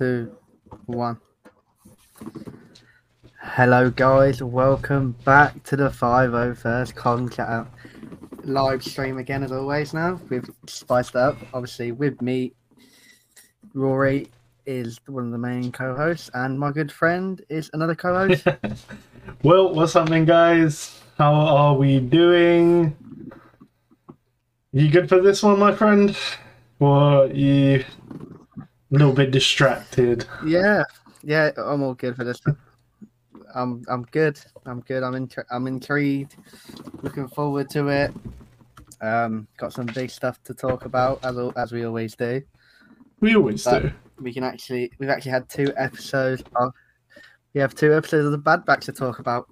two, one. Hello, guys. Welcome back to the 501st Conchat live stream again, as always. Now we've spiced up, obviously, with me. Rory is one of the main co-hosts, and my good friend is another co-host. well, what's happening, guys? How are we doing? You good for this one, my friend? Or you a little bit distracted? yeah, yeah, I'm all good for this. I'm I'm good. I'm good. I'm intri- I'm intrigued. Looking forward to it. Um, got some big stuff to talk about as as we always do. We always But- do. We can actually we've actually had two episodes of we have two episodes of the Bad Batch to talk about,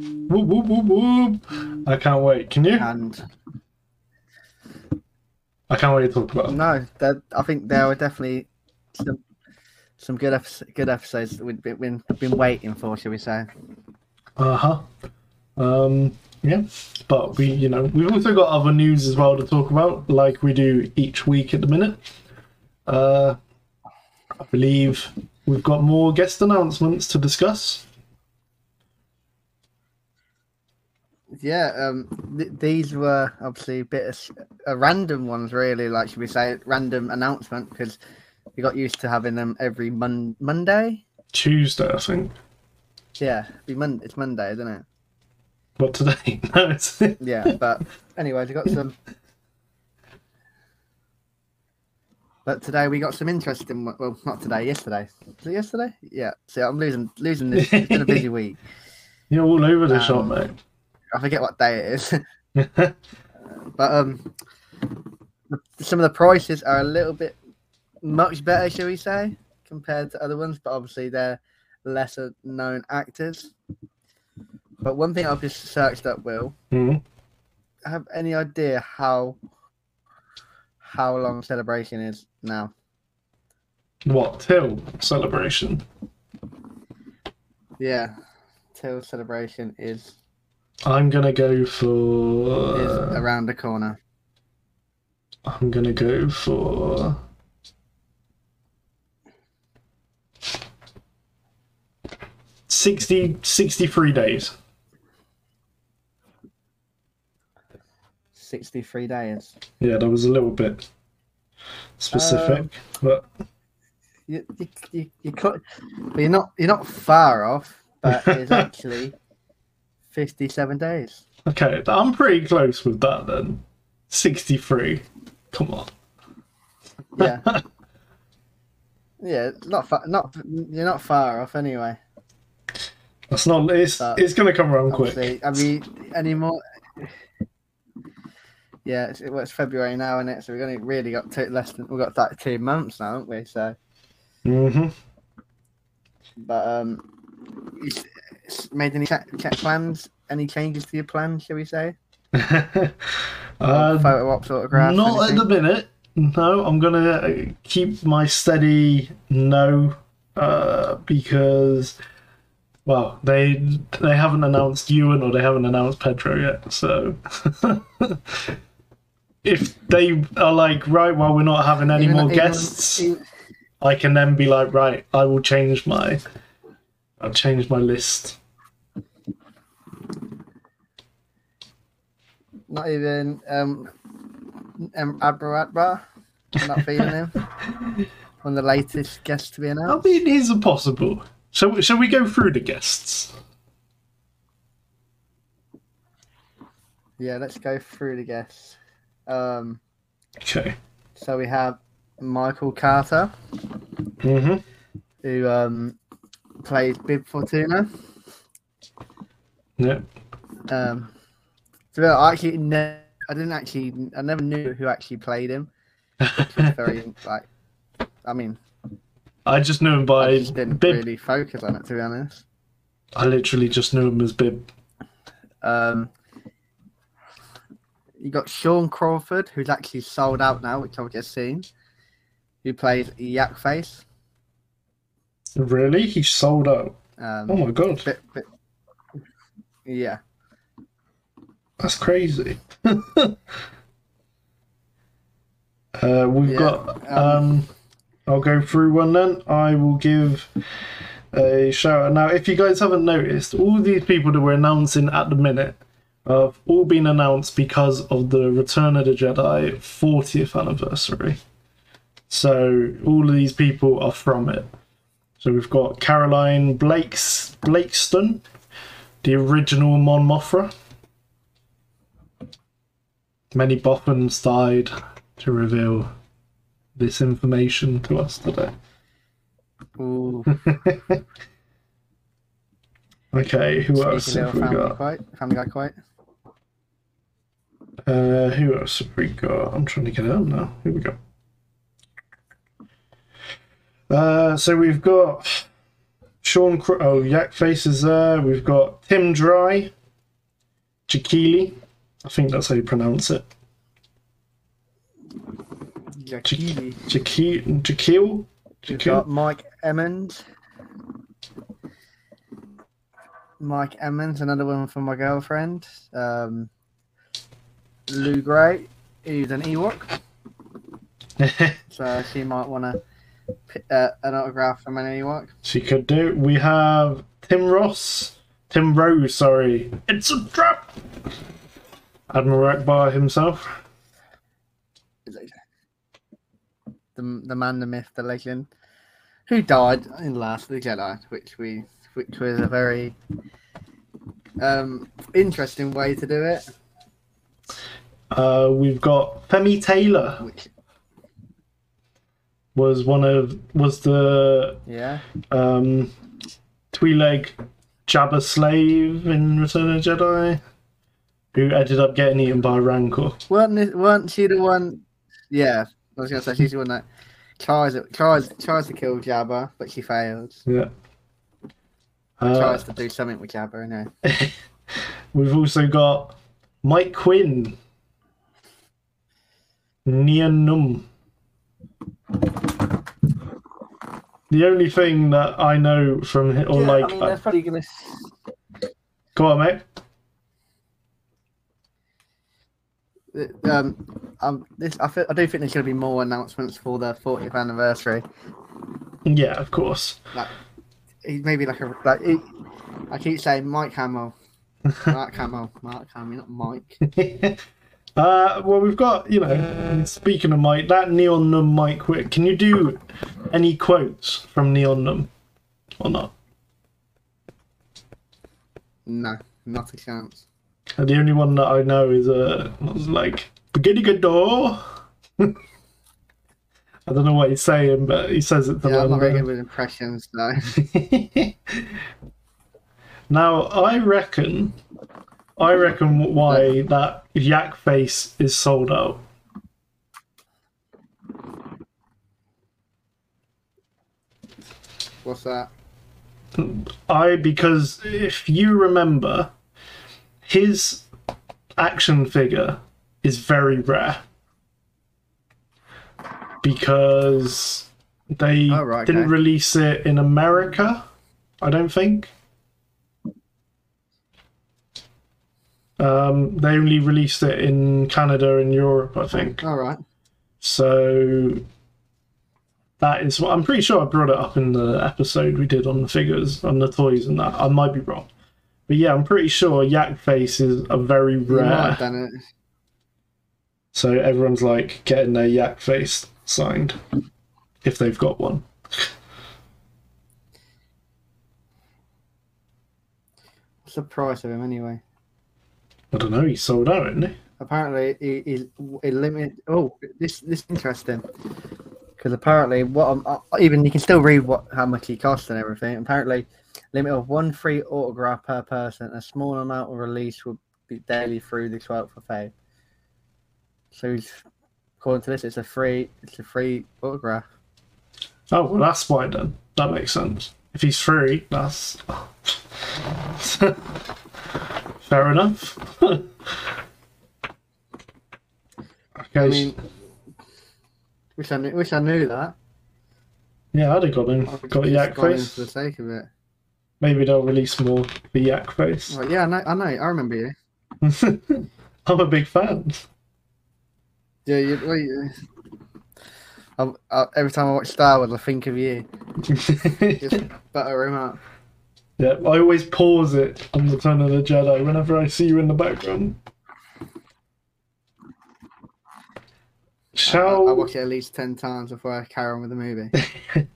Whoop, whoop, whoop, whoop. I can't wait. Can you? and I can't wait to talk about. it. no, that I think there were definitely some some good episodes, good episodes that we've been, been been waiting for, shall we say? Uh huh. Um. Yeah, but we, you know, we've also got other news as well to talk about, like we do each week at the minute. Uh, I believe we've got more guest announcements to discuss. Yeah, um, th- these were obviously a bit of uh, random ones, really. Like, should we say, random announcement because we got used to having them every mon- Monday. Tuesday, I think. Yeah, be Mon- It's Monday, isn't it? What today? No, it's Yeah, but anyways, we got some. But today we got some interesting. Well, not today. Yesterday. Was it yesterday? Yeah. See, I'm losing losing this. It's been a busy week. you're all over the shop, Um, mate. I forget what day it is. but um, some of the prices are a little bit much better, shall we say, compared to other ones. But obviously, they're lesser known actors. But one thing I've just searched up, Will, Mhm. have any idea how how long celebration is now? What till celebration? Yeah, till celebration is I'm gonna go is for. around the corner. I'm gonna go for. Sixty, sixty-three days. Sixty three days. Yeah, that was a little bit specific, Um, but You you you, you could, but you're not you're not far off. But it's actually fifty seven days. okay, I'm pretty close with that then. Sixty-three. Come on. Yeah. Yeah, not far, not you're not far off anyway. That's not. It's But it's gonna come around quick. I mean, any more? Yeah, it's, well, it's February now, isn't it? So we've only really got two less than we've got like two months now, haven't we? So, hmm but um, you s- s- made any plans? Any changes to your plans? Shall we say? uh, Photo ops, autographs? Not at the minute. No, I'm gonna uh, keep my steady no, uh, because well, they they haven't announced Ewan or they haven't announced Pedro yet. So if they are like, right, well, we're not having any Even- more even- guests, even- I can then be like, right, I will change my, I'll change my list. Not even um, um Abraratba. Not feeling him. One of the latest guests to be announced. I mean, here's a possible. So, shall we go through the guests? Yeah, let's go through the guests. Um, Okay. so we have Michael Carter, Mm-hmm. who um plays Bib Fortuna. Yeah. Um, so I actually ne- I didn't actually I never knew who actually played him. Very like, I mean, I just knew him I by just didn't Bib. really focus on it to be honest. I literally just knew him as Bib. Um, you got Sean Crawford, who's actually sold out now, which I've just seen, who plays Yak Face. Really? He sold out. Um, Oh my god, bit, bit, yeah, that's crazy. uh, we've Yeah, got um, um, I'll go through one then. I will give a shout out. Now, if you guys haven't noticed, all these people that we're announcing at the minute have all been announced because of the Return of the Jedi 40th anniversary. So all of these people are from it. So we've got Caroline Blake's Blakiston, the original Mon Mothma. Many Bothans died to reveal this information to us today. Ooh, Okay, who else have we family got? quote. Family guy quite. Uh, who else have we got? I'm trying to get out now. Here we go. Uh, so we've got Sean. Cro- oh, Yak Face is there. We've got Tim Dry, Jakili. I think that's how you pronounce it. Jakil. Jakil. We've got Mike Edmonds. Mike Edmonds, another one from my girlfriend. Um, Logray, who's an Ewok, so she might want to uh, an autograph from an Ewok. she could do. We have Tim Ross. Tim Rose, sorry. It's a trap. Admiral Ackbar himself. The, the man, the myth, the legend, who died in Last of the Jedi, which we which was a very um, interesting way to do it. Uh, we've got Femi Taylor Which was one of was the yeah, um, Twi'lek Jabba slave in Return of the Jedi, who ended up getting eaten by Rancor. weren't it, weren't she the one? Yeah, I was gonna say she's the one that tries tries tries to kill Jabba, but she fails. Yeah. Uh, Tries to do something with Jabba, you know. we've also got Mike Quinn, Nien Nunb. The only thing that I know from hi- or Yeah, like, I mean, they're probably gonna. go on, mate. Um, um, this I, feel, I do think there's gonna be more announcements for the 40th anniversary. Yeah, of course. He- Maybe like a like. He, I keep saying Mike Hamill, Mark Hamill, Mark Hamill, not Mike. uh, well, we've got you know. Speaking of Mike, that Nien Nunb Mike, can you do any quotes from Nien Nunb or not? No, not a chance. And the only one that I know is uh, was like "Beginning door." I don't know what he's saying, but he says it to Yeah, I'm not very good with impressions, though. now I reckon, I reckon why that yak face is sold out. What's that? I because if you remember, his action figure is very rare because they Oh, right, didn't okay. release it in America. I don't think. Um, they only released it in Canada and Europe, I think. All right. So that is what I'm pretty sure I brought it up in the episode we did on the figures, on the toys and that. I might be wrong. But yeah, I'm pretty sure Yak Face is a very You might have rare. done it. So everyone's like getting their Yak Face signed if they've got one. What's the price of him anyway? I don't know, he sold out, isn't he? Apparently, he, he's he limited. Oh, this this is interesting because apparently, what I'm, even you can still read what how much he costs and everything. Apparently, limit of one free autograph per person. A small amount of release will be daily through the 12th of Feb. So, he's, according to this, it's a free it's a free autograph. Oh, well, that's why then. That makes sense. If he's free, that's. Fair enough. okay, I mean, wish I knew, wish I knew that. yeah, I'd have got him. Got yak face. for the sake of it. Maybe they'll release more for yak face. Right, yeah, I know, I know, I remember you. I'm a big fan. Yeah, you, well, you, I, I, every time I watch Star Wars, I think of you. Just butter him up. Yeah, I always pause it on Return of the Jedi whenever I see you in the background. I, Shall I watch it at least ten times before I carry on with the movie.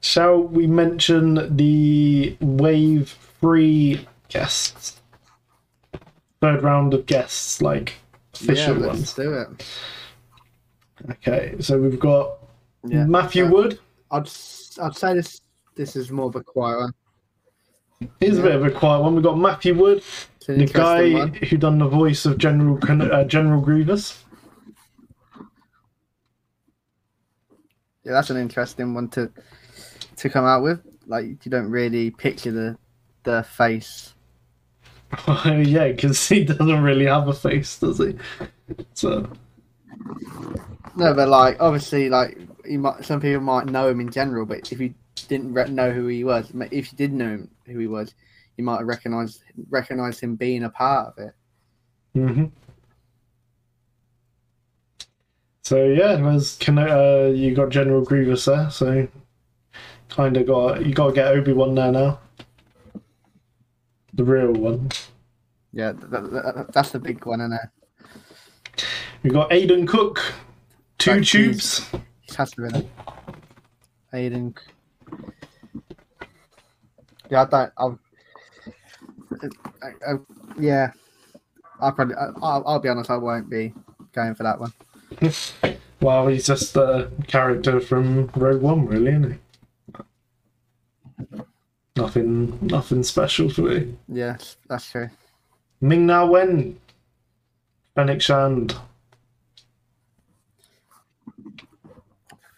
Shall we mention the wave three guests? Third round of guests, like official yeah, let's ones. do it. Okay, so we've got Yeah, Matthew uh, Wood. I'd I'd say this this is more of a quiet one. Here's a bit of a quiet one. We've got Matthew Wood, the guy one. who done the voice of General uh, General Grievous. Yeah, that's an interesting one to to come out with. Like you don't really picture the the face. yeah, because he doesn't really have a face, does he? So No, but like obviously, like you might some people might know him in general, but if you didn't re- know who he was, if you did know who he was, you might have recognized recognized him being a part of it. hmm So yeah, there's uh, you got General Grievous there, so kind of got you got to get Obi Wan there now, the real one. Yeah, th- th- th- that's the big one, isn't it? We got Aidan Cook, two Like, tubes. Has to be that. Aidan. Yeah, I don't. I'll, I, I, yeah, I'll probably. I, I'll, I'll be honest. I won't be going for that one. Well, he's just a character from Rogue One, really, isn't he? Nothing, nothing special for me. Yes, that's true. Ming Na Wen, Fennec Shand.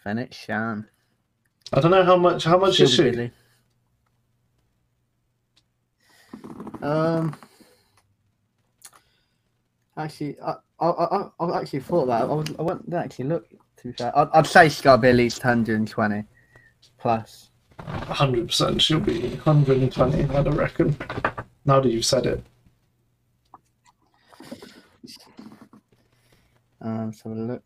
Fennec Shan. I don't know how much. How much is she? Um. Actually, I I I, I actually thought that I, was, I wouldn't actually look. To be fair, I'd, I'd say she's got to be at least 120 plus. hundred percent. She'll be hundred and twenty. I'd reckon. Now that you've said it, Um, so look.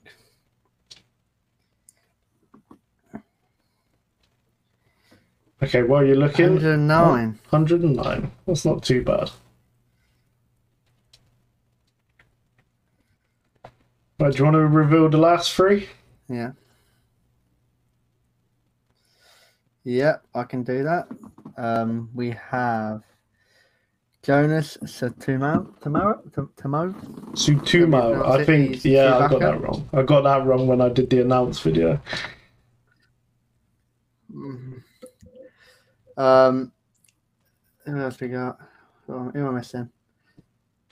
Okay. While you're looking, 109. hundred and nine. That's not too bad. Right, do you want to reveal the last three? Yeah. Yep, I can do that. Um, we have Jonas Suotamo. Tomorrow? Tomorrow? Sutumo. I think. Yeah, I got that wrong. I got that wrong when I did the announce video. Mhm. Um, who else we got? Oh, who am I missing?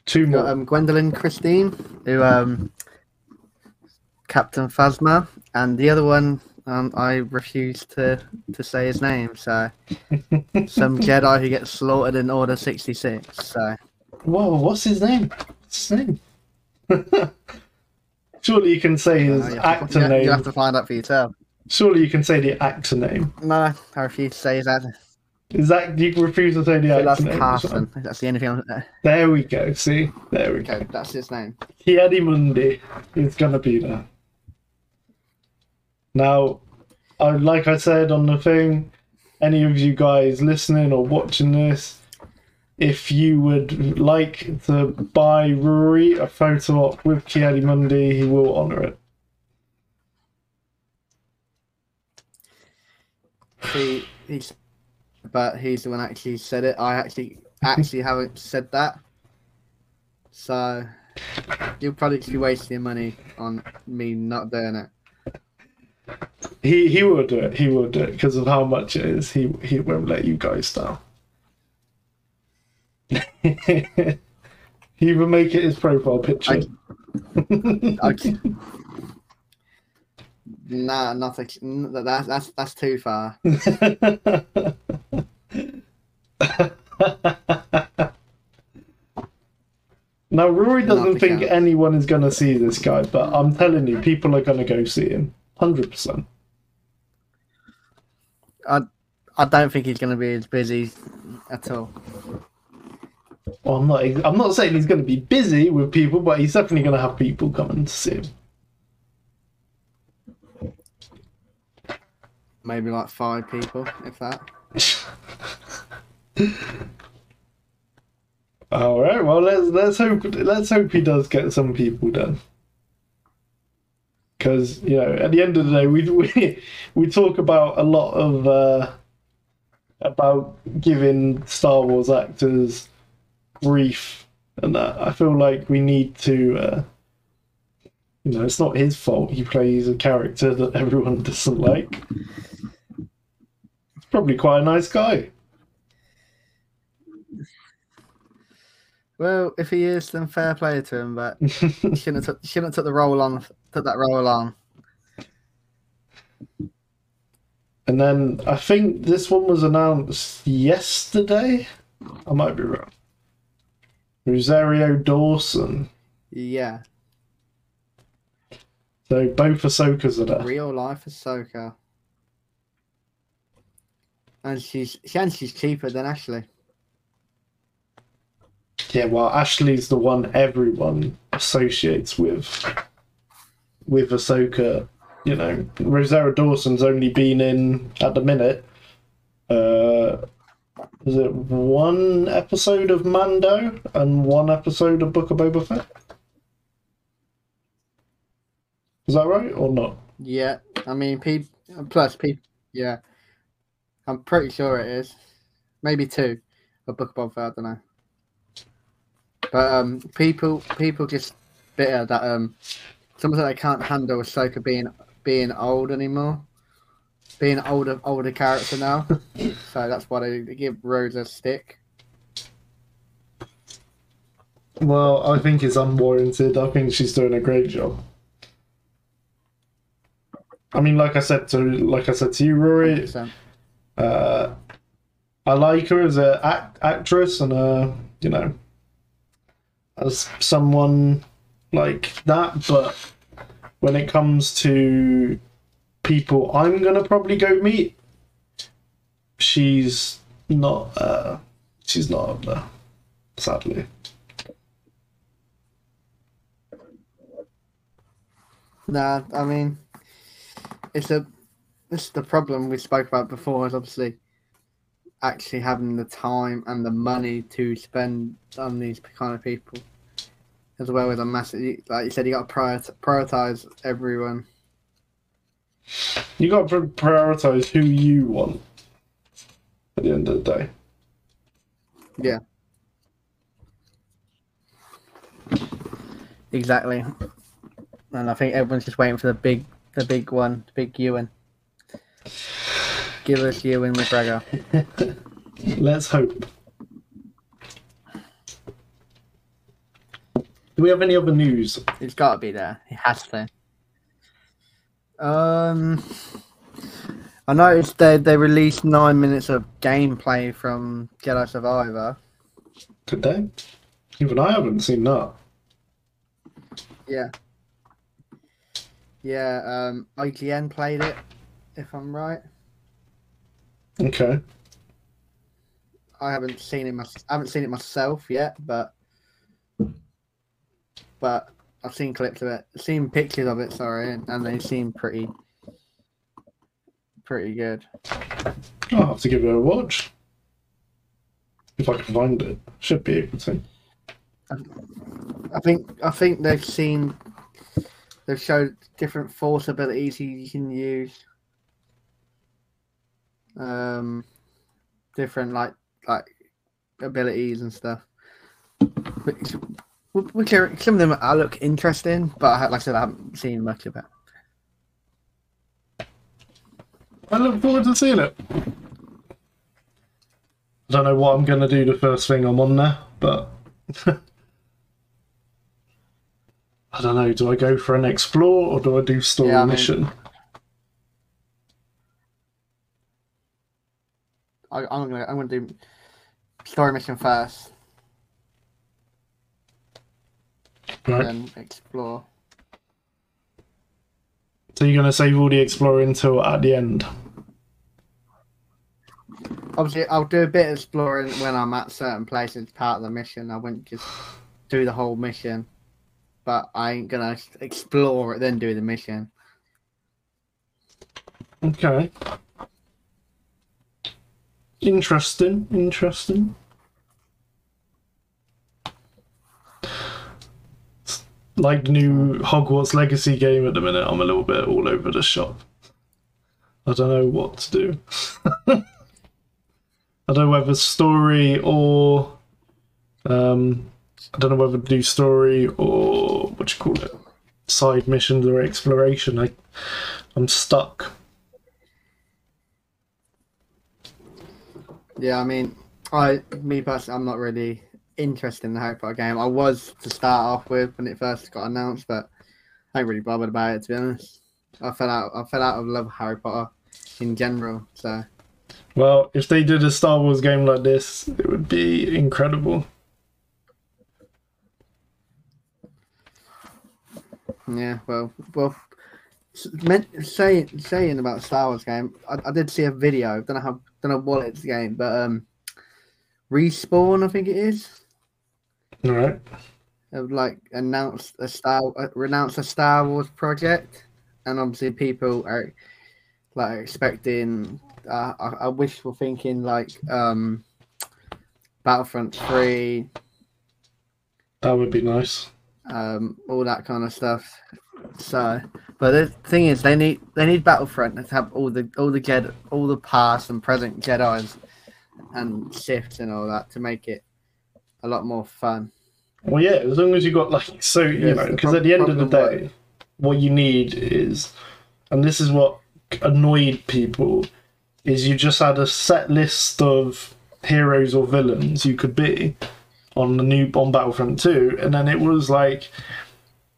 Two We got more. um, Gwendoline Christie, who um, Captain Phasma, and the other one um, I refuse to to say his name. So some Jedi who gets slaughtered in Order sixty six. So Whoa, what's his name? What's his name? Surely you can say his uh, actor to, name. you have to find out for yourself. Surely you can say the actor name. No, I refuse to say his actor. Is that you refuse to say the So that's? Carson. That's the only thing. Uh, There we go. See, there we go. okay, that's his name. Ki-Adi-Mundi is gonna be there. Now, I, like I said on the thing, any of you guys listening or watching this, if you would like to buy Rory a photo op with Ki-Adi-Mundi, he will honour it. He, he's, but he's the one actually said it. I actually actually haven't said that. So you'll probably be wasting your money on me not doing it. He he will do it. He will do it because of how much it is. He he won't let you guys down. he will make it his profile picture. Okay. Nah, nothing. That's that's that's too far. now Rory doesn't think chance. anyone is going to see this guy, but I'm telling you, people are going to go see him. Hundred percent. I I don't think he's going to be as busy at all. Well, I'm not. I'm not saying he's going to be busy with people, but he's definitely going to have people coming to see him. maybe like five people, if that. All right. Well, let's let's hope let's hope he does get some people done. Because you know, at the end of the day, we we we talk about a lot of uh, about giving Star Wars actors grief, and that I feel like we need to. Uh, you know, it's not his fault. He plays a character that everyone doesn't like. He's probably quite a nice guy. Well, if he is, then fair play to him, but he shouldn't have took, shouldn't have took the role on, took that role on. And then I think this one was announced yesterday. I might be wrong. Rosario Dawson. Yeah, So both Ahsokas are there. real life Ahsoka. And she's and she's cheaper than Ashley. Yeah, well, Ashley's the one everyone associates with with Ahsoka. You know, Rosario Dawson's only been in at the minute. Uh, is it one episode of Mando and one episode of Book of Boba Fett? Is that right or not? Yeah, I mean, P plus P. Yeah, I'm pretty sure it is. Maybe two. A book of Boba Fett, I don't know. But um, people people just bitter that um, someone they can't handle Ahsoka being being old anymore, being an older older character now. so that's why they, they give Rose a stick. Well, I think it's unwarranted. I think she's doing a great job. I mean, like I said to like I said to you, Rory, 100%. uh, I like her as an act- actress and uh, you know, as someone like that. But when it comes to people, I'm gonna probably go meet. She's not. Uh, she's not up there, sadly. Nah, I mean, it's a this is the problem we spoke about before. Is obviously actually having the time and the money to spend on these kind of people, as well as a massive. Like you said, you got to prioritize, prioritize everyone. You got to prioritize who you want. At the end of the day. Yeah. Exactly. And I think everyone's just waiting for the big, the big one, the big Ewan. Give us Ewan McGregor. Let's hope. Do we have any other news? It's got to be there. It has to. Um, I noticed they they released nine minutes of gameplay from Jedi Survivor. Did they? Even I haven't seen that. Yeah. Yeah. Um, IGN played it, if I'm right. Okay. I haven't seen it. mys- I haven't seen it myself yet, but but I've seen clips of it, seen pictures of it. Sorry, and, and they seem pretty pretty good. I'll have to give it a watch. If I can find it. Should be able to. I think I think they've seen they've showed different force abilities you can use. Um, different like like abilities and stuff. Which, which are, some of them I look interesting, but I, like I said, I haven't seen much of it. I look forward to seeing it. I don't know what I'm going to do the first thing I'm on there, but. I don't know. Do I go for an explore or do I do story Yeah, I mean- mission? I, I'm gonna I'm gonna do story mission first, Right. then explore. So you're going to save all the exploring until at the end. Obviously, I'll do a bit of exploring when I'm at certain places, part of the mission. I won't just do the whole mission, but I ain't gonna explore it then do the mission. Okay. Interesting, interesting. Like the new Hogwarts Legacy game at the minute, I'm a little bit all over the shop. I don't know what to do. I don't know whether story or um, I don't know whether to do story or what you call it, side missions or exploration. I I'm stuck. Yeah, I mean, I me personally, I'm not really interested in the Harry Potter game. I was to start off with when it first got announced, but I ain't really bothered about it to be honest. I fell out. I fell out of love with Harry Potter in general. So Well, if they did a Star Wars game like this, it would be incredible. yeah, well, well, saying saying about Star Wars game, I, I did see a video. Don't know how, don't know what it's game, but um, respawn, I think it is. All right. have like announced a Star uh, announced a Star Wars project, and obviously people are like expecting. Uh, I, I wishful thinking like um, Battlefront Three, That would be nice. um, all that kind of stuff. So, but the thing is, they need they need Battlefront to have all the all the get all the past and present Jedi's and shifts and all that to make it a lot more fun. Well, yeah, as long as you got like so you Yes, know, because at the end of the day, what you need is, and this is what annoyed people, is you just had a set list of heroes or villains you could be on the new on Battlefront Two, and then it was like.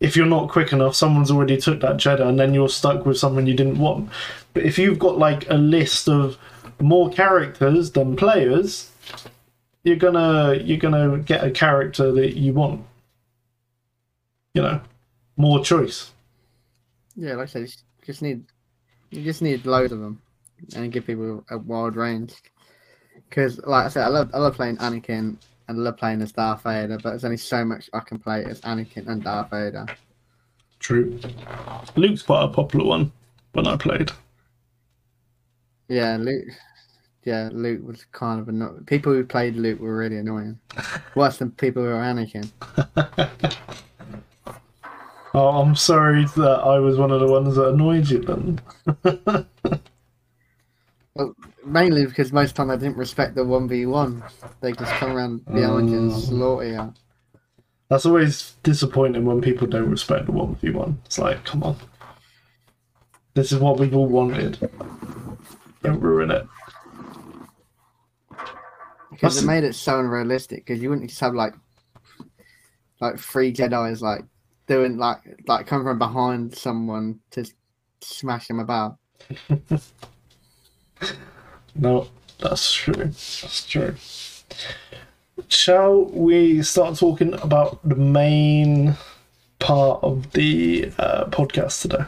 If you're not quick enough, someone's already took that Jedi, and then you're stuck with someone you didn't want. But if you've got like a list of more characters than players, you're gonna you're gonna get a character that you want. You know, more choice. Yeah, like I said, you just need you just need loads of them and give people a wide range. Because, like I said, I love I love playing Anakin I love playing as Darth Vader, but there's only so much I can play as Anakin and Darth Vader. True. Luke's quite a popular one when I played. Yeah, Luke. Yeah, Luke was kind of annoying. People who played Luke were really annoying. Worse than people who were Anakin. Oh, I'm sorry that I was one of the ones that annoyed you then. Mainly because most of the time I didn't respect the one v one. They just come around behind you and Oh. slaughter you. That's always disappointing when people don't respect the one v one. It's like, come on. This is what we've all wanted. Don't ruin it. Because That's- they made it so unrealistic. Because you wouldn't just have like, like three Jedi's like doing like like coming from behind someone to smash them about. No, that's true. That's true. Shall we start talking about the main part of the uh, podcast today?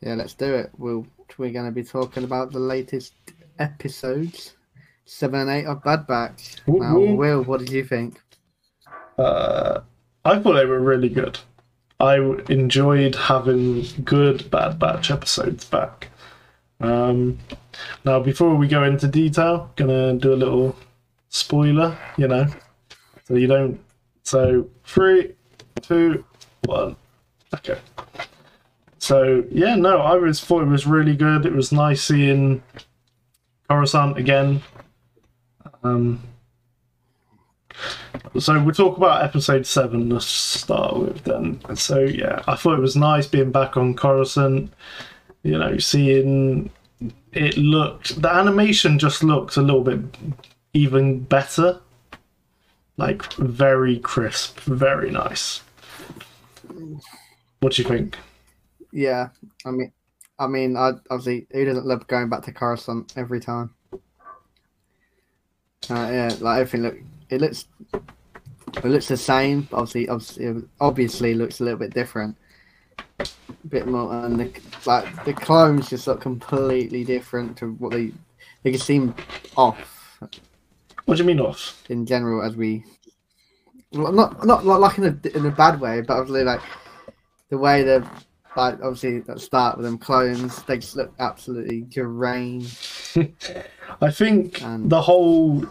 Yeah, let's do it. We'll we're going to be talking about the latest episodes, seven and eight of Bad Batch. Now. Will, what did you think? Uh, I thought they were really good. I enjoyed having good Bad Batch episodes back. Um, now, before we go into detail, gonna do a little spoiler, you know, so you don't. So three, two, one. Okay. So yeah, no, I was thought it was really good. It was nice seeing Coruscant again. Um, so we'll talk about episode seven to start with then. So yeah, I thought it was nice being back on Coruscant. You know, seeing it looked the animation just looked a little bit even better. Like very crisp, very nice. What do you think? Yeah, I mean, I mean, I obviously who doesn't love going back to Coruscant every time? Uh, yeah, like everything look, it looks, it looks the same. Obviously, obviously, obviously, looks a little bit different. A bit more, and the, like the clones just look completely different to what they they just seem off What do you mean off? in general as we not not not like in a in a bad way, but obviously like the way the like obviously at the start with them clones, they just look absolutely deranged. I think And- the whole.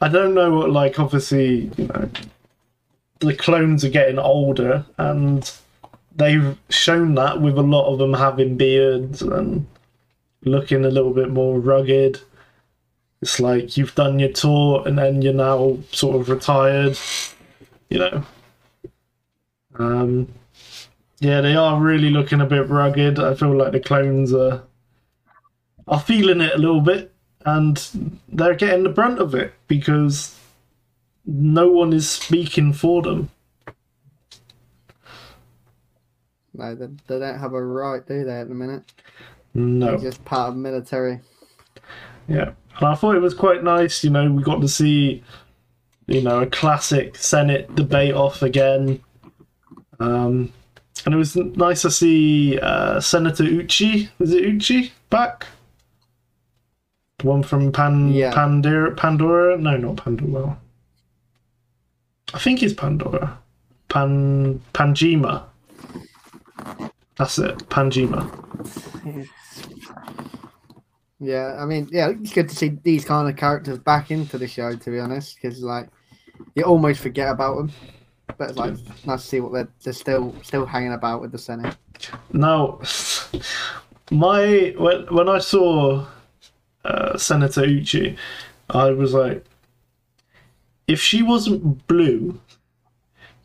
I don't know what, like, obviously, you know, the clones are getting older, and they've shown that with a lot of them having beards and looking a little bit more rugged. It's like you've done your tour and then you're now sort of retired, you know. Um, yeah, they are really looking a bit rugged. I feel like the clones are are feeling it a little bit, and they're getting the brunt of it because no one is speaking for them. No, they, they don't have a right, do they, at the minute? No. They're just part of military. Yeah, and I thought it was quite nice. You know, we got to see, you know, a classic Senate debate off again, um, and it was nice to see uh, Senator Uchi. Was it Uchi back? The one from Pan Yeah. Pandora? Pandora? No, not Pandora. I think it's Pandora. Pan Panjima. That's it, Panjima. Yeah, I mean, yeah, it's good to see these kind of characters back into the show. To be honest, because like you almost forget about them, but it's like nice to see what they're they're still still hanging about with the Senate. Now, my when when I saw uh, Senator Uchi, I was like, if she wasn't blue,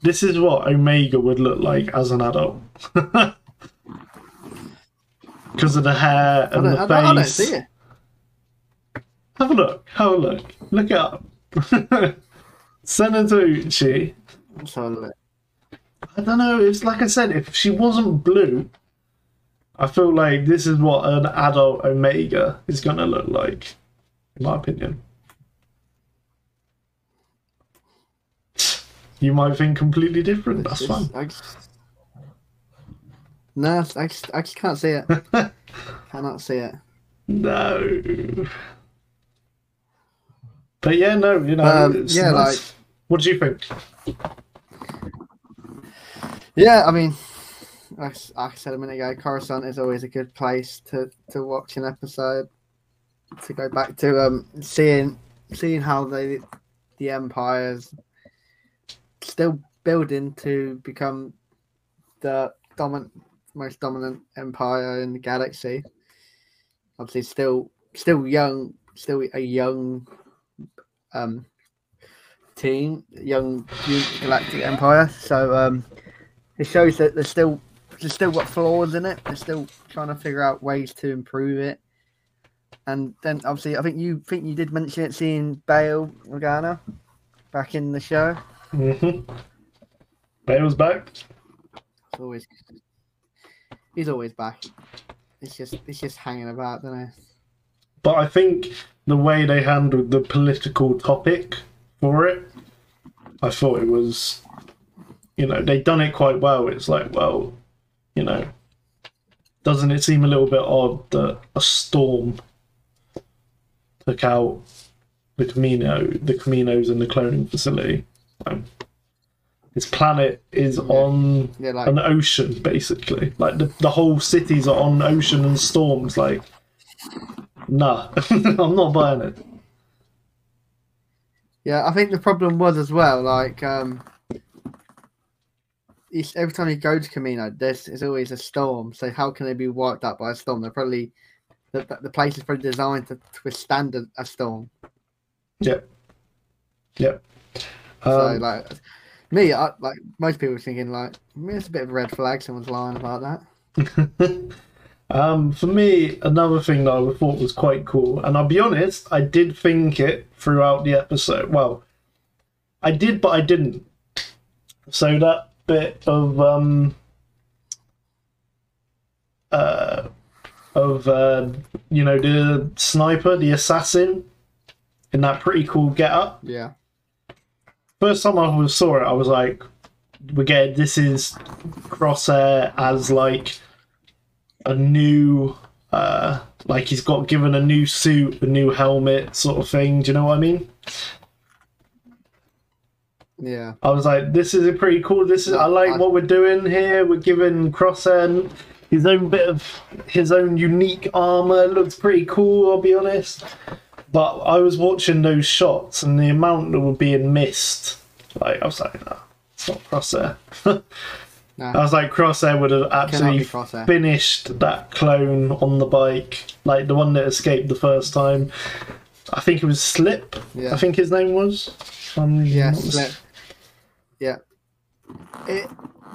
this is what Omega would look like as an adult. Because of the hair and the I, don't, I don't face. see it. Have a look. Have a look. Look it up. Senator Uchi. I don't know. It's like I said, if she wasn't blue, I feel like this is what an adult Omega is gonna look like, in my opinion. You might think completely different. That's It's fine. I just- No, I just, I just can't see it. Cannot see it. No. But yeah, no, you know, Um, it's yeah, nice. like What do you think? yeah, I mean, I I said a minute ago, Coruscant is always a good place to to watch an episode. To go back to um seeing seeing how they the empires still building to become the dominant most dominant empire in the galaxy. Obviously, still still young, still a young um team, young galactic empire. So um, it shows that there's still there's still got flaws in it. They're still trying to figure out ways to improve it. And then obviously, I think you think you did mention it, seeing Bail Organa back in the show. Mm-hmm. Bail's back. It's always he's always back. It's just it's just hanging about, don't it? But I think the way they handled the political topic for it, I thought it was, you know, they done it quite well. It's like, well, you know, doesn't it seem a little bit odd that a storm took out the Kamino, the Kaminos and the cloning facility? Um, this planet is on Yeah, like an ocean, basically. Like the, the whole cities are on ocean and storms. Like, nah, I'm not buying it. Yeah, I think the problem was as well, like um each, every time you go to Kamino, there's is always a storm. So how can they be wiped out by a storm? They're probably the, the place is probably designed to, to withstand a, a storm. Yep. Yep. So Um, like me, I, like most people are thinking like, mean, it's a bit of a red flag. Someone's lying about that. um, for me, another thing that I thought was quite cool, and I'll be honest, I did think it throughout the episode. Well, I did, but I didn't. So that bit of um, uh, of uh, you know the sniper, the assassin, in that pretty cool get up. Yeah, first time I saw it, I was like, "We get this is Crosshair as like a new, uh, like he's got given a new suit, a new helmet, sort of thing." Do you know what I mean? Yeah. I was like, this is a pretty cool. This is I like what we're doing here. We're giving Crosshair his own bit of his own unique armor. It looks pretty cool. I'll be honest. But I was watching those shots and the amount that were being missed. Like I was like, no, it's not Crosshair. No. I was like, Crosshair would have absolutely finished that clone on the bike, like the one that escaped the first time. I think it was Slip. Yeah. I think his name was. Um, Yeah, slip. It,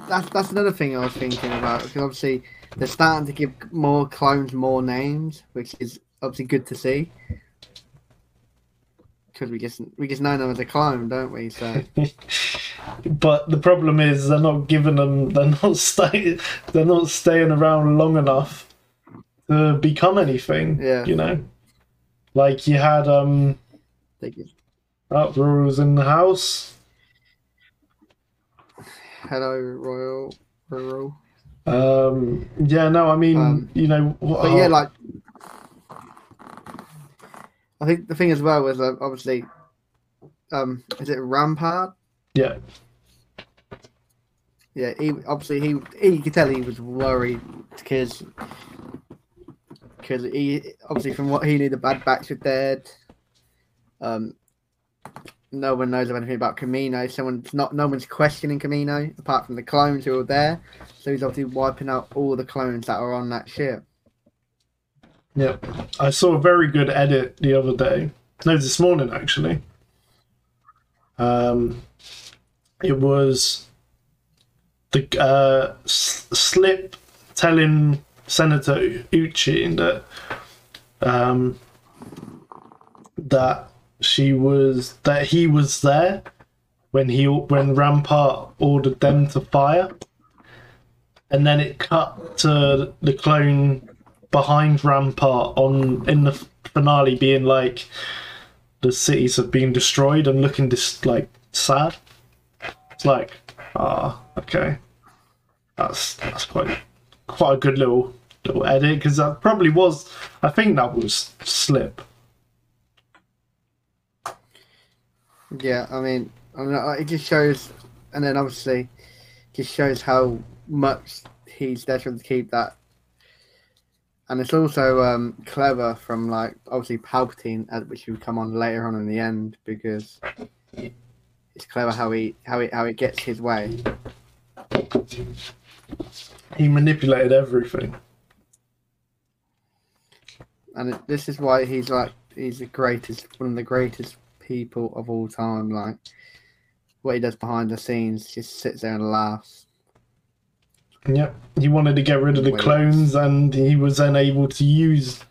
that's that's another thing I was thinking about because obviously they're starting to give more clones more names, which is obviously good to see. Because we just we just know them as a clone, don't we? So but the problem is they're not giving them. They're not staying. They're not staying around long enough to become anything. Yeah. You know, like you had um, they just, Uproars in the house. Hello Royal Rural. Um, yeah, no, I mean, Um, you know, But yeah, like I think the thing as well was uh, obviously, um, is it Rampart? yeah, Yeah, he obviously he he could tell he was worried because because he obviously from what he knew the Bad Batch were dead. Um, no one knows of anything about Kamino. Someone's not no one's questioning Kamino apart from the clones who are there. So he's obviously wiping out all the clones that are on that ship. yeah. I saw a very good edit the other day. No, this morning actually. Um, it was the uh, S- Slip telling Senator Uchi that um, that she was that he was there when he when Rampart ordered them to fire, and then it cut to the clone behind Rampart on in the finale being like the cities have been destroyed and looking just like sad. It's like ah okay, that's that's quite quite a good little little edit because that probably was I think that was slip. Yeah, I mean, I mean, it just shows, and then obviously, just shows how much he's desperate to keep that. And it's also um, clever from like obviously Palpatine, uh, which will come on later on in the end because it's clever how he how he how he gets his way. He manipulated everything. and it, this is why he's like he's the greatest one of the greatest people of all time like what he does behind the scenes just sits there and laughs Yep. He wanted to get rid of the Wait. clones, and he was then able to use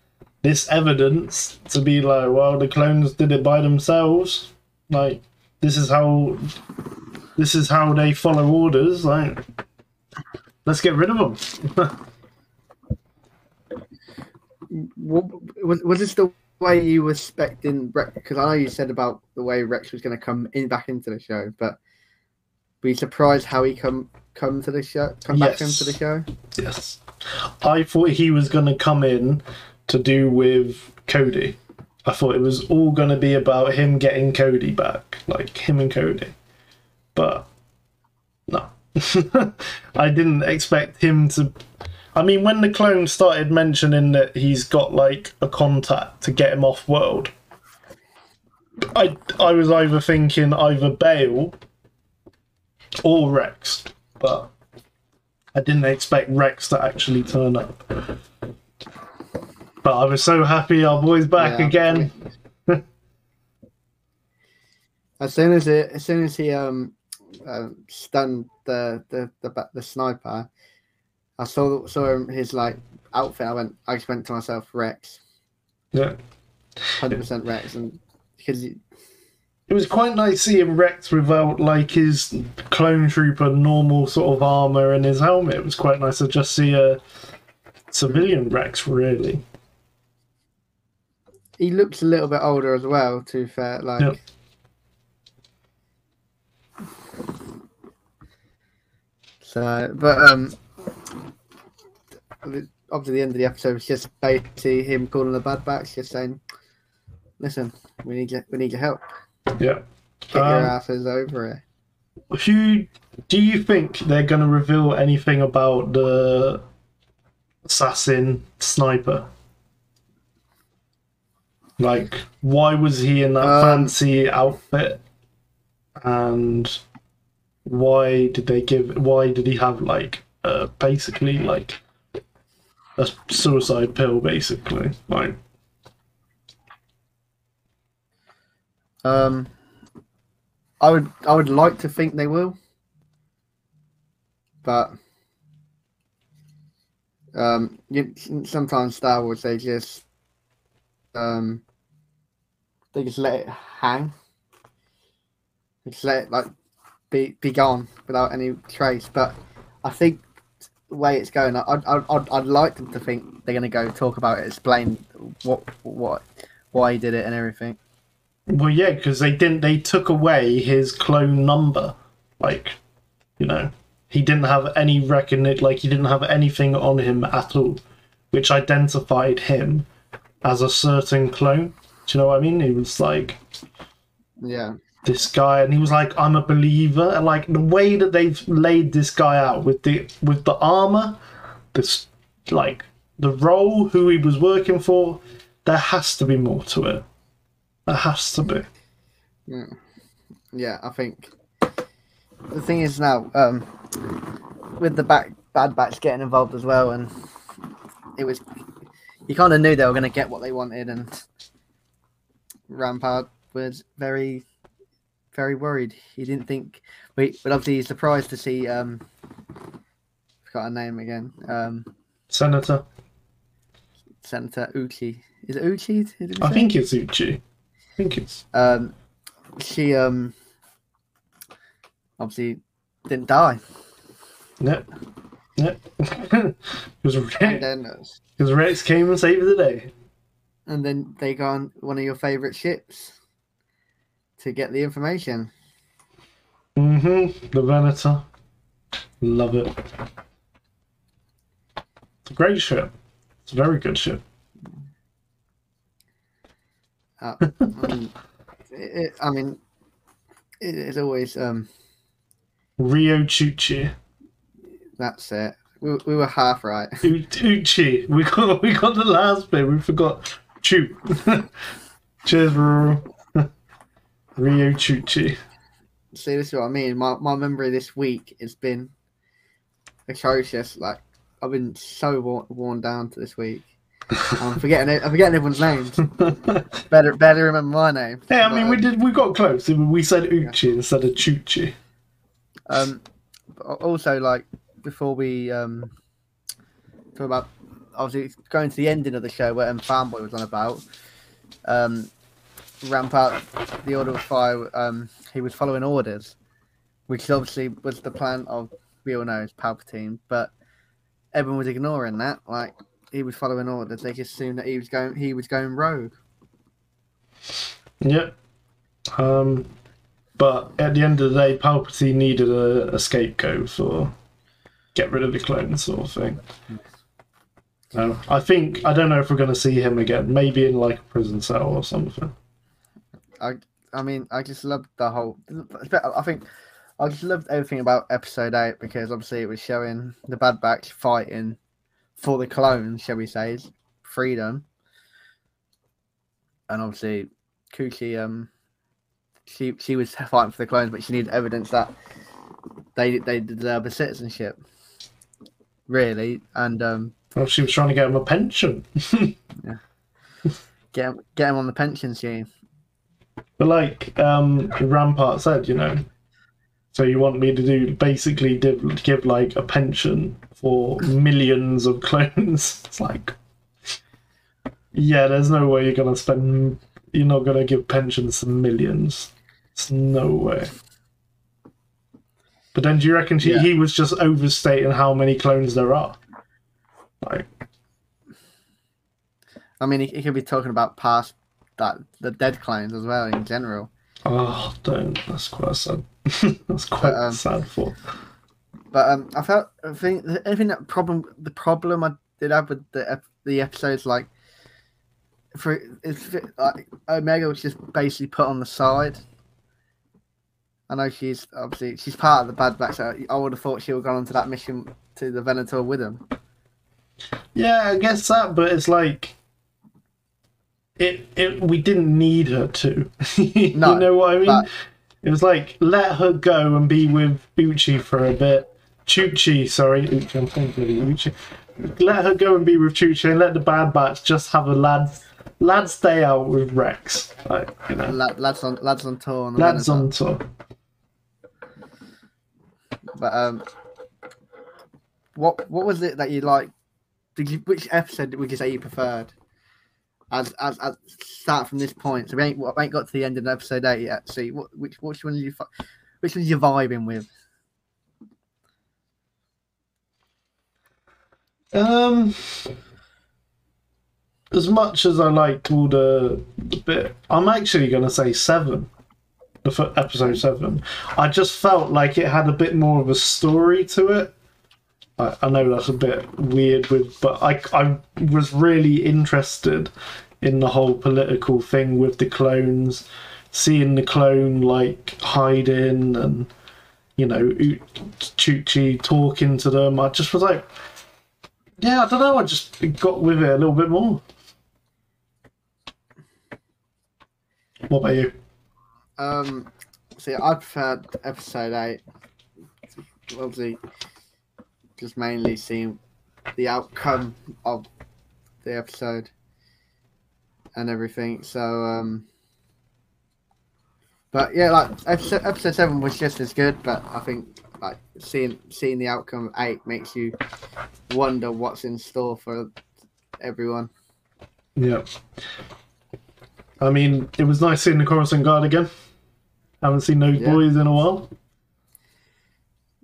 this evidence to be like, well, the clones did it by themselves. Like, this is how, this is how they follow orders. Like, let's get rid of them. what, was, was this the way you were expecting rex because i know you said about the way rex was going to come in back into the show but were you surprised how he come come to the show come back Yes. into the show yes. I thought he was going to come in to do with Cody. I thought it was all going to be about him getting Cody back, like him and Cody. But no, I didn't expect him to. I mean, when the clone started mentioning that he's got like a contact to get him off world, I I was either thinking either Bail or Rex, but I didn't expect Rex to actually turn up. But I was so happy our boy's back Yeah. again. as soon as it as soon as he um uh, stunned the the the, the sniper i saw saw him his like outfit i went i just went to myself rex Yeah. 100% rex and because It was quite nice seeing Rex without like his clone trooper normal sort of armor and his helmet. It was quite nice to just see a civilian Rex really. he looks a little bit older as well to be fair like Yep. so but um obviously the end of the episode was just basically him calling the Bad Batch just saying listen we need your we need your help Yeah. get your Um, asses over here who do you think they're going to reveal anything about the assassin sniper? Like, why was he in that Um, fancy outfit? And why did they give? Why did he have like, uh, basically like a suicide pill? Basically, like, Um, I would I would like to think they will, but um, you, sometimes Star Wars they just um they just let it hang, just let it like be be gone without any trace. But I think way it's going, I'd I'd, I'd, I'd like them to think they're gonna go talk about it, explain what what why he did it and everything. Well, yeah, because they didn't. They took away his clone number. Like, you know, he didn't have any recognition. Like, he didn't have anything on him at all, which identified him as a certain clone. Do you know what I mean? He was like Yeah. This guy, and he was like, "I'm a believer." And like the way that they've laid this guy out with the with the armor, this like the role, who he was working for, there has to be more to it. There has to be. Yeah, I think the thing is now, um, with the back Bad Batch getting involved as well, and it was you kind of knew they were going to get what they wanted, and Rampart was very, very worried. He didn't think, but but obviously he's surprised to see. Um, forgot her name again. Um, Senator. Senator Uchi. Is it Uchi? I say? think it's Uchi. I think it's. um, she um, obviously didn't die. Yep. Yep. Because Rex, Rex came and saved the day. and then they go on one of your favorite ships to get the information. Mm-hmm. The Venator. Love it. It's a great ship. It's a very good ship. Uh, and it, it, I mean, it is always um, Riyo Chuchi. that's it. We, we were half right. Uchi. We got we got the last bit. We forgot Chu. Cheers, bro. Riyo Chuchi. See, this is what I mean. My my memory this week has been atrocious. Like I've been so worn, worn down to this week. I'm forgetting it. I'm forgetting everyone's names. Better better remember my name. Hey, I mean, we did. We got close. We said Uchi instead of Chuchi. Um, also like before we um talk about obviously going to the ending of the show where um, Fanboy was on about um Rampart the Order of Fire um he was following orders, which obviously was the plan of we all know is Palpatine, but everyone was ignoring that. Like he was following orders, they just assumed that he was going he was going rogue. Yep. Um, but at the end of the day, Palpatine needed a, a scapegoat for get rid of the clones, sort of thing. Um, I think I don't know if we're going to see him again. Maybe in like a prison cell or something. I I mean, I just loved the whole. I think I just loved everything about episode eight because obviously it was showing the Bad Batch fighting for the clones, shall we say, freedom, and obviously Kuki, um, she she was fighting for the clones, but she needed evidence that they they deserve a citizenship, really, and um, Well, she was trying to get him a pension. get 'em- get him on the pension scheme. But like um, Rampart said, you know, so you want me to do basically give, give like a pension for millions of clones? It's like, yeah, there's no way you're gonna spend. You're not gonna give pensions to millions. It's no way. But then, do you reckon she, Yeah. he was just overstating how many clones there are? Like, I mean, he, he could be talking about past that the dead clones as well in general. oh, don't. That's quite sad. That's quite But, um, sad for. But um, I felt I think the I think that problem the problem I did have with the ep- the episodes like for it's like Omega was just basically put on the side, I know she's obviously she's part of the Bad Batch. So I would have thought she would have gone on to that mission to the Venator with him. Yeah, I guess that, but it's like it. It we didn't need her to. you No, know what I mean? but- It was like let her go and be with Uchi for a bit. Chuchi, sorry, Uchi, I'm saying bloody Uchi. Let her go and be with Chuchi and let the Bad Batch just have a lads lads day out with Rex. Like you know, Lad, lads on lads on tour. On lads on tour. But um, what what was it that you like? Did you which episode would you say you preferred? As start from this point. So we ain't we ain't got to the end of episode eight yet. See what which which one are you which one you vibing with? Um, as much as I liked all the, bit, I'm actually going to say seven. The episode seven. I just felt like it had a bit more of a story to it. I, I know that's a bit weird, with, but I I was really interested in the whole political thing with the clones, seeing the clone like hiding and you know Chuchi talking to them. I just was like, yeah, I don't know. I just got with it a little bit more. What about you? Um, see, I preferred episode eight. Obviously, just mainly seeing the outcome of the episode and everything. So, um, but yeah, like episode, episode seven was just as good, but I think like seeing seeing the outcome of eight makes you wonder what's in store for everyone. Yeah. I mean, it was nice seeing the Coruscant Guard again. Haven't seen those Yeah. boys in a while.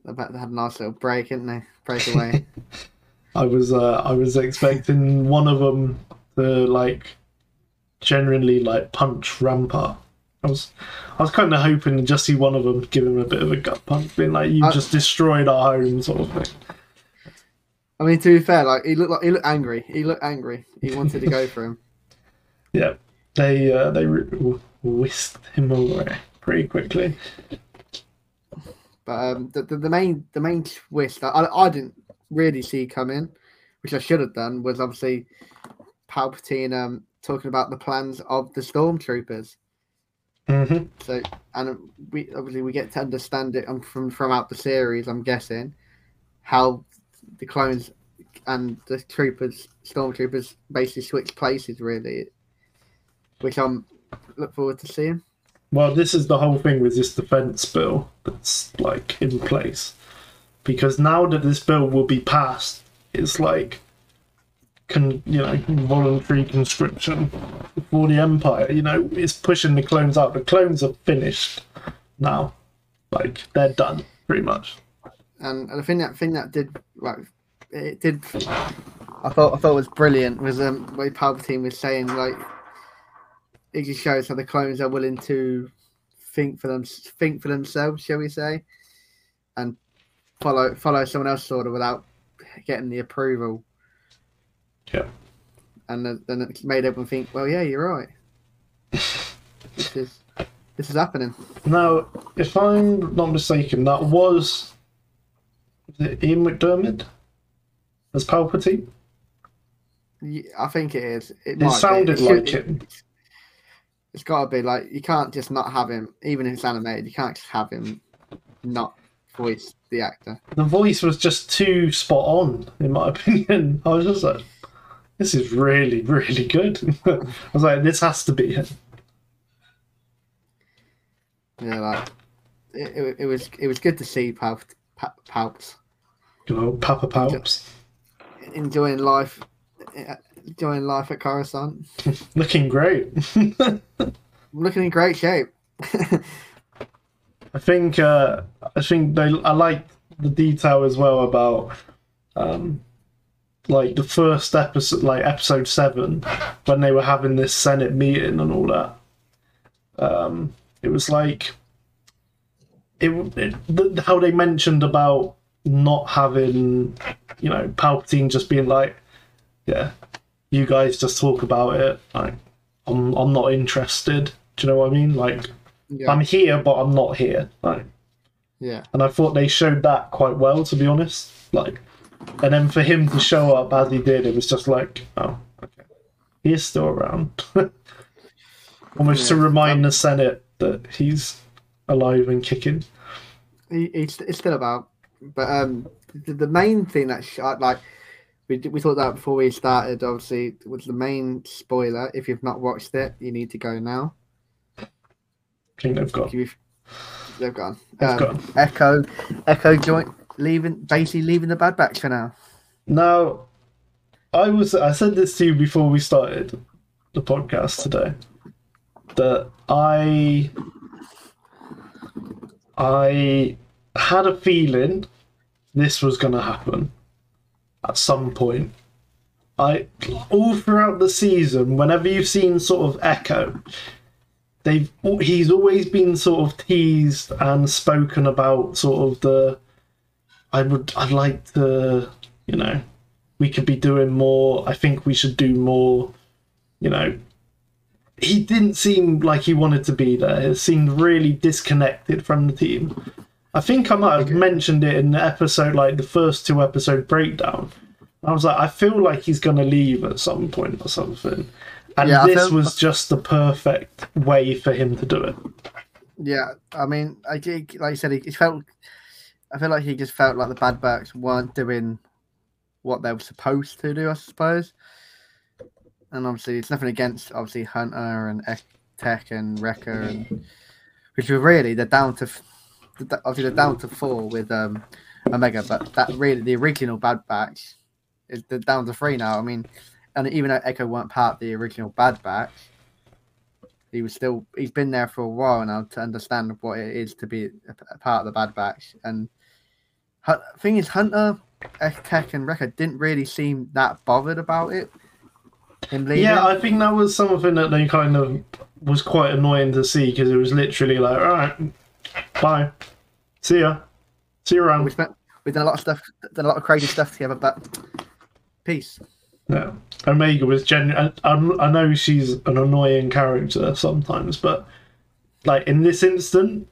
I bet they had a nice little break, didn't they? Break away. I was uh, I was expecting one of them to like generally like punch Rampart. I was I was kind of hoping to just see one of them give him a bit of a gut punch, being like, "You I- just destroyed our home," sort of thing. I mean, to be fair, like he looked like he looked angry. He looked angry. He wanted to go for him. Yeah, they uh, they wh- whisked him away pretty quickly. But um, the, the the main the main twist that I, I didn't really see coming, which I should have done, was obviously Palpatine um talking about the plans of the stormtroopers. hmm So and we obviously we get to understand it um, from from out the series. I'm guessing how the clones and the troopers, stormtroopers, basically switch places, really, which I'm look forward to seeing. Well, this is the whole thing with this defense bill that's like in place, because now that this bill will be passed, it's like, con you know, voluntary conscription for the Empire. You know, it's pushing the clones out. The clones are finished now, like they're done pretty much. and the thing that thing that did like it did I thought I thought was brilliant was um way Palpatine was saying like it just shows how the clones are willing to think for them think for themselves, shall we say, and follow follow someone else's order without getting the approval. Yeah. And then, then it made everyone think, well, yeah, you're right. this is this is happening. Now, if I'm not mistaken, that was, was it Ian McDiarmid as Palpatine. Ye- I think it is. It, It might be. sounded should- like him. It's got to be like you can't just not have him, even if it's animated. You can't just have him not voice the actor. the voice was just too spot on, in my opinion. I was just like, this is really, really good. I was like, this has to be him. Yeah, like it, it, it was. It was good to see Palp, Palp, Palps You know, Papa Palps. enjoying life, enjoying life at Coruscant. Looking great. Looking in great shape. I think uh, I think they I like the detail as well about um like the first episode like episode seven when they were having this Senate meeting and all that. Um it was like it, it the, how they mentioned about not having you know Palpatine just being like yeah you guys just talk about it like I'm I'm not interested do you know what I mean like Yeah. I'm here, but I'm not here. Like, yeah. and I thought they showed that quite well, to be honest. Like, and then for him to show up as he did, it was just like, oh, okay, he is still around. Almost to Yeah. remind the Senate that he's alive and kicking. It's, it's still about, but um, the, the main thing that sh- like we we thought that before we started. Obviously, was the main spoiler. If you've not watched it, you need to go now. I think they've got. You've, they've gone. They've Um, gone. Echo, Echo joint leaving, basically leaving the Bad Batch for now. Now, I was I said this to you before we started the podcast today that I I had a feeling this was going to happen at some point. I all throughout the season, whenever you've seen sort of Echo, they've he's always been sort of teased and spoken about sort of the I would I'd like to you know we could be doing more. I think we should do more. You know, he didn't seem like he wanted to be there. He seemed really disconnected from the team. I think I might have Okay. mentioned it in the episode, like the first two episode breakdown. I was like, I feel like he's going to leave at some point or something. And Yeah, this felt- was just the perfect way for him to do it. Yeah, I mean, I like you said, he felt. I feel like he just felt like the Bad Batch weren't doing what they were supposed to do, I suppose. And obviously, it's nothing against obviously Hunter and Tech and Wrecker, and which were really they're down to, obviously they're down to four with um Omega, but that really the original Bad Batch is they're down to three now. I mean, and even though Echo weren't part of the original Bad Batch, he was still he's been there for a while now to understand what it is to be a, part of the Bad Batch. And thing is, Hunter, Ek- Tech, and Wrecker didn't really seem that bothered about it. Yeah, I think that was something that they kind of was quite annoying to see because it was literally like, all right, bye, see ya, see you we around. spent we've done a lot of stuff, done a lot of crazy stuff together, but peace. Yeah, Omega was gen. I, um, I know she's an annoying character sometimes, but like in this instant,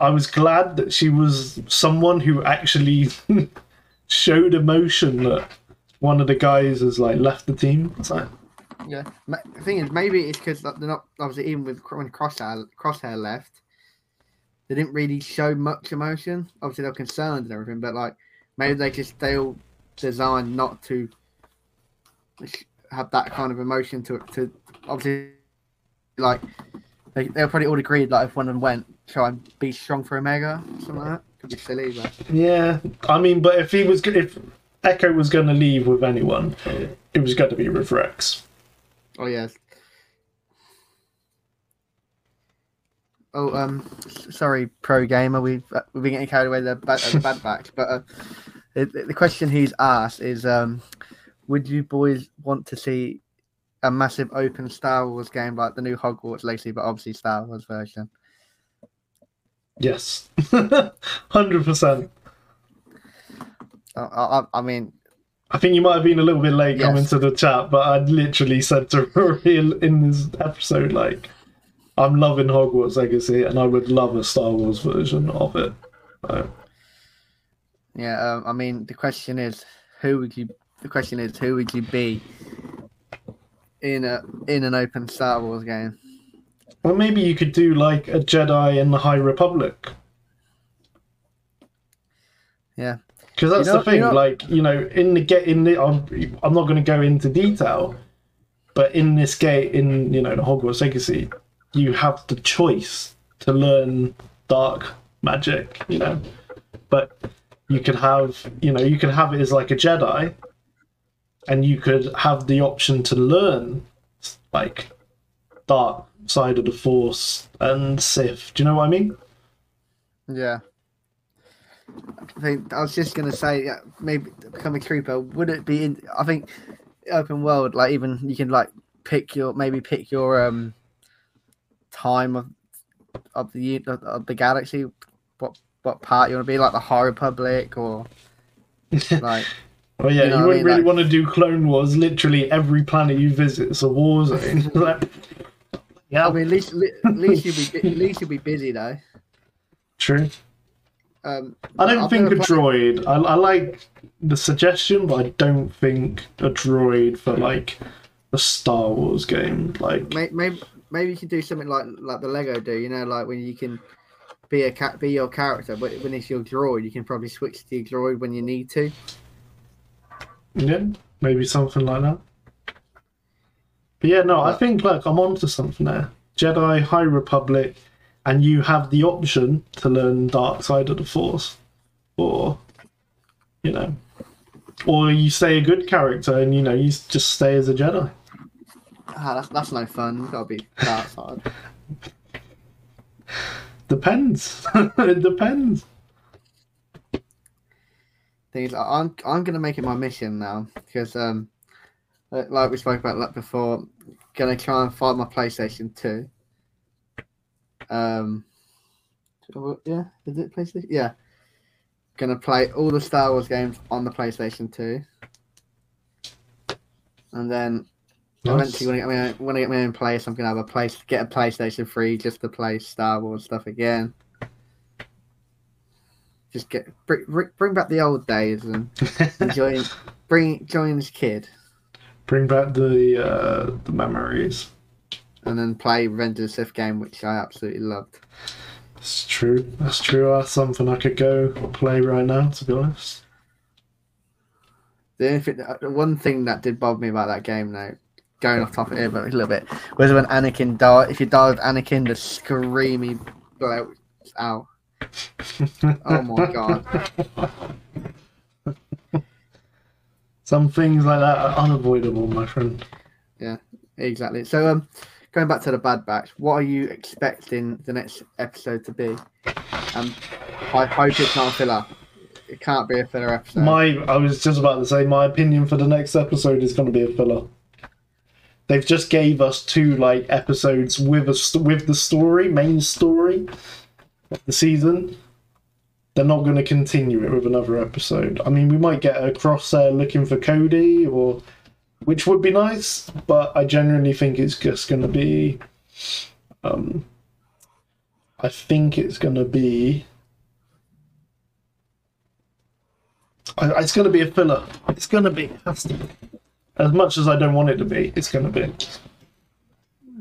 I was glad that she was someone who actually showed emotion that one of the guys has like left the team. Like, Yeah. The thing is, maybe it's because they're not obviously even with when Crosshair Crosshair left, they didn't really show much emotion. Obviously, they're concerned and everything, but like maybe they just they all designed not to have that kind of emotion to to obviously like they they'll probably all agreed like if one of them went try and be strong for Omega something like that. Could be silly, but yeah. I mean, but if he was, if Echo was going to leave with anyone, it was going to be with Rex. Oh yes. Oh um, s- sorry, pro gamer. We've uh, we've been getting carried away with the bad, uh, the Bad Batch, but uh, it, the question he's asked is um, would you boys want to see a massive open Star Wars game like the new Hogwarts Legacy, but obviously Star Wars version? Yes, hundred percent. I, I, I mean, I think you might have been a little bit late Yes. coming to the chat, but I literally said to Rory in this episode, like, I'm loving Hogwarts Legacy, and I would love a Star Wars version of it. So, yeah. Um, I mean, the question is, who would you? The question is, who would you be in a in an open Star Wars game? well, maybe you could do like a Jedi in the High Republic, Yeah. because that's You know- the thing. you know- like, you know, in the get in the, I'm, I'm not going to go into detail, but in this game, in you know, the Hogwarts Legacy, you have the choice to learn dark magic. You know, but you could have you know you could have it as like a jedi and you could have the option to learn like dark side of the force and sith do you know what i mean Yeah. I think I was just gonna say, yeah, maybe become a trooper. Would it be in? I think open world, like even you can like pick your maybe pick your um time of of the of the galaxy. What what part you want to be, like the High Republic or like oh yeah You you, know I wouldn't mean, really like- want to do clone wars literally every planet you visit is a war zone like Yeah, I mean, at least at least you'll be at least you'll be busy though. true. Um, I don't I've think a droid. I, I like the suggestion, but I don't think a droid for like a Star Wars game. Like, Maybe, maybe maybe you can do something like like the Lego do. You know, like when you can be a cat, be your character, but when it's your droid, you can probably switch to your droid when you need to. Yeah, maybe something like that. But yeah, no, I think like I'm onto something there. Jedi High Republic, and you have the option to learn Dark Side of the Force, or you know, or you stay a good character and you know you just stay as a Jedi. Ah, that's that's no fun. You've got to be dark side. Depends. it depends. Thing is, I- I'm I'm gonna make it my mission now because um, like we spoke about that before, gonna try and find my PlayStation Two. Um, yeah, is it PlayStation? Yeah, gonna play all the Star Wars games on the PlayStation Two, and then eventually when I get my own, when I get my own place, I'm gonna have a place get a PlayStation Three just to play Star Wars stuff again. Just get bring, bring- back the old days and enjoy bring join a kid Bring back the uh, the memories. and then play Revenge of the Sith game, which I absolutely loved. That's true. That's true. That's something I could go play right now. To be honest. The only thing, the one thing that did bother me about that game, though, going off topic here, but a little bit, was when Anakin died. If you died with Anakin, the screamy blow out. Oh my god! Some things like that are unavoidable, my friend. Yeah, exactly. So, um, going back to the Bad Batch, what are you expecting the next episode to be? Um, I hope it's not a filler. It can't be a filler episode. My, I was just about to say, my opinion for the next episode is going to be a filler. They've just gave us two like episodes with a with the story, main story of the season. They're not going to continue it with another episode. I mean, we might get a crosshair looking for Cody, or which would be nice, but I genuinely think it's just going to be. Um, I think it's going to be. I- It's going to be a filler. It's going to be. has to be. As much as I don't want it to be, it's going to be.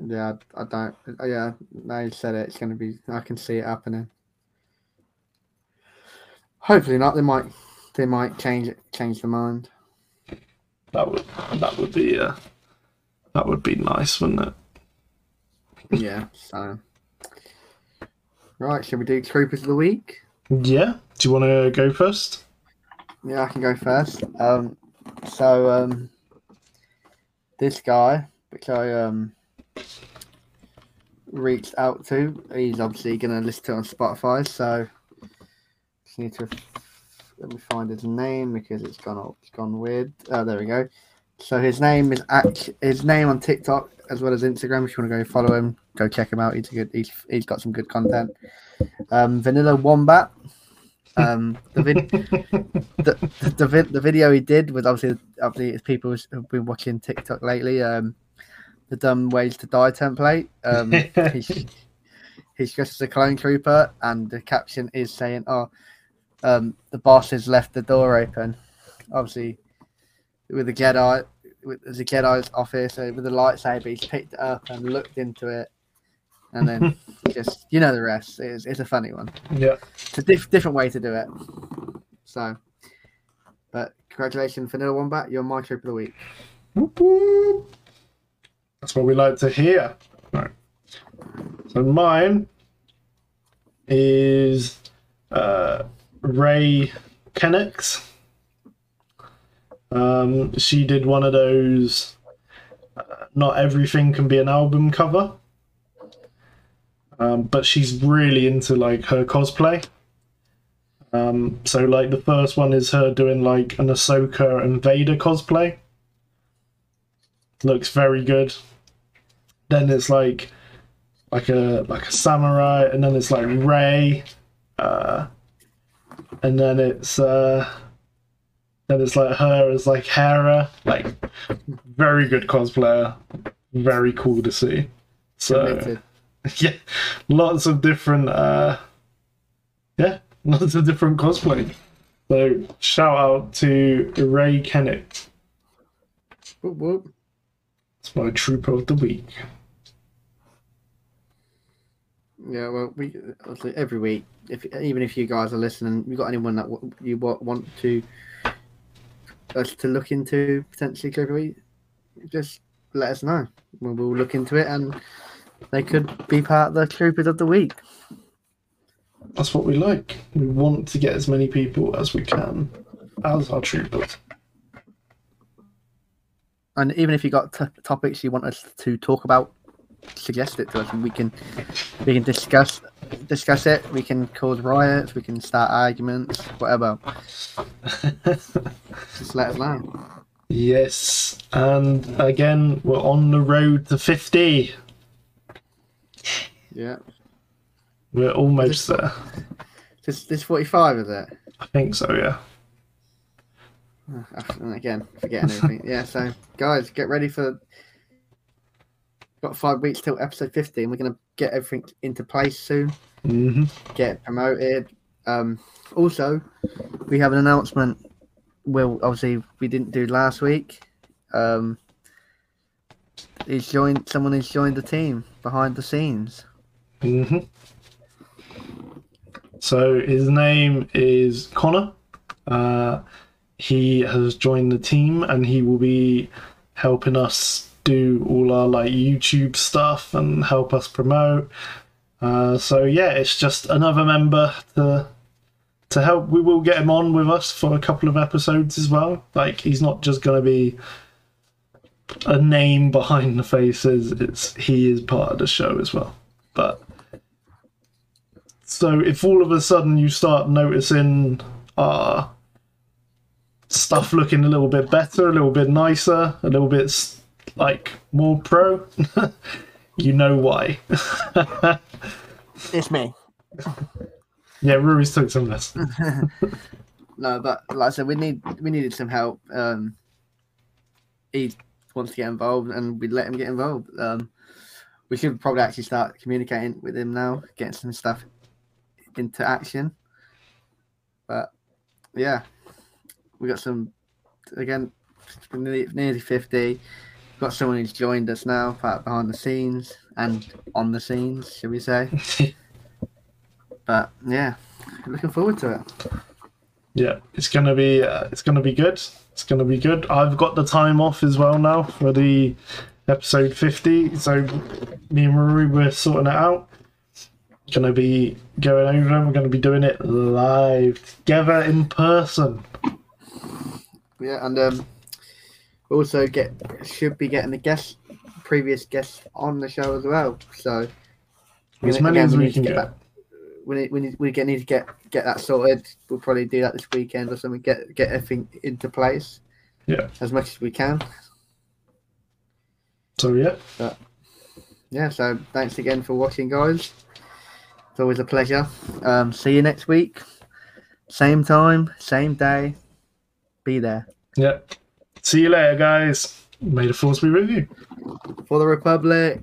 Yeah, I don't. uh, Yeah, now you said it. It's going to be. I can see it happening. Hopefully not. They might. They might change it. Change the mind. That would that would be uh, that would be nice, wouldn't it? Yeah. So. Right. Shall we do Troopers of the Week? Yeah. Do you want to go first? Yeah, I can go first. Um, so um, this guy, which I um reached out to, he's obviously going to listen to it on Spotify. So just need to let me find his name because it's gone up, it's gone weird. Oh, there we go. So his name is act his name on TikTok as well as Instagram. If you want to go follow him, go check him out. He's a good. He's he's got some good content. Um, Vanilla Wombat. Um, the vid- the the, the, the video he did was obviously obviously it's people who've been watching TikTok lately. Um, the dumb ways to die template. Um, he's, he's dressed as a clone trooper, and the caption is saying, "Oh, um, the boss has left the door open." Obviously, with the Jedi, with there's a Jedi's office with the lightsaber, he's picked it up and looked into it, and then just you know the rest. It's, it's a funny one Yeah. it's a diff- different way to do it. So, but congratulations, Vanilla Wombat. You're my troop of the week. Whoop, whoop. That's what we like to hear. Right. So mine is uh, Ray Kennex. Um, she did one of those. Uh, not everything can be an album cover. Um, but she's really into like her cosplay. Um, so like the first one is her doing like an Ahsoka and Vader cosplay. Looks very good. Then it's like like a like a samurai, and then it's like Ray, uh, and then it's uh, then it's like her as like Hera. Like very good cosplayer. Very cool to see. So yeah, lots of different. uh Yeah, lots of different cosplay. So shout out to Ray Kennett. Whoop, whoop. It's my trooper of the week. Yeah, well, we obviously every week, if even if you guys are listening, you got anyone that w- you wa- want to us to look into potentially week, just let us know. We'll, we'll look into it, and they could be part of the troopers of the week. That's what we like. We want to get as many people as we can as our troopers. And even if you got t- topics you want us to talk about, suggest it to us, and we can we can discuss discuss it. We can cause riots. We can start arguments, whatever. Just let us know. Yes, and again, we're on the road to 50. Yeah. We're almost there. This this forty five is it? I think so, yeah. Ah, ah, and again, forgetting everything. yeah, so guys, get ready for. Got five weeks till episode fifty, and we're gonna get everything into place soon. hmm Get promoted. Um, also, we have an announcement. Well, obviously, we didn't do last week. Um, he's joined. Someone has joined the team behind the scenes. hmm So his name is Connor. Uh, he has joined the team and he will be helping us do all our like YouTube stuff and help us promote. Uh, so yeah, it's just another member to to help. We will get him on with us for a couple of episodes as well. Like he's not just going to be a name behind the faces. It's he is part of the show as well. But so if all of a sudden you start noticing our stuff looking a little bit better, a little bit nicer, a little bit like more pro, you know why. It's me. yeah, Rory's took some lessons. No, but like I said, we need we needed some help. Um, he wants to get involved, and we let him get involved. Um, we should probably actually start communicating with him now, getting some stuff into action. But yeah, we got some again. it's been Nearly, nearly fifty. Got someone who's joined us now, behind the scenes and on the scenes, should we say? But yeah, looking forward to it. yeah, it's gonna be uh, it's gonna be good. It's gonna be good. I've got the time off as well now for the episode fifty. So me and Rory we're sorting it out. Gonna be going over and we're gonna be doing it live together in person. Yeah, and um, we also get should be getting the guest, previous guests on the show as well. So As many as we need to can get get. that. We need, we need, we get, need to get get that sorted. We'll probably do that this weekend or something. Get get everything into place. Yeah. As much as we can. So yeah, Yeah. So thanks again for watching, guys. It's always a pleasure. Um, see you next week. Same time, same day. Be there yeah. See you later, guys. May the force be with you. for the Republic.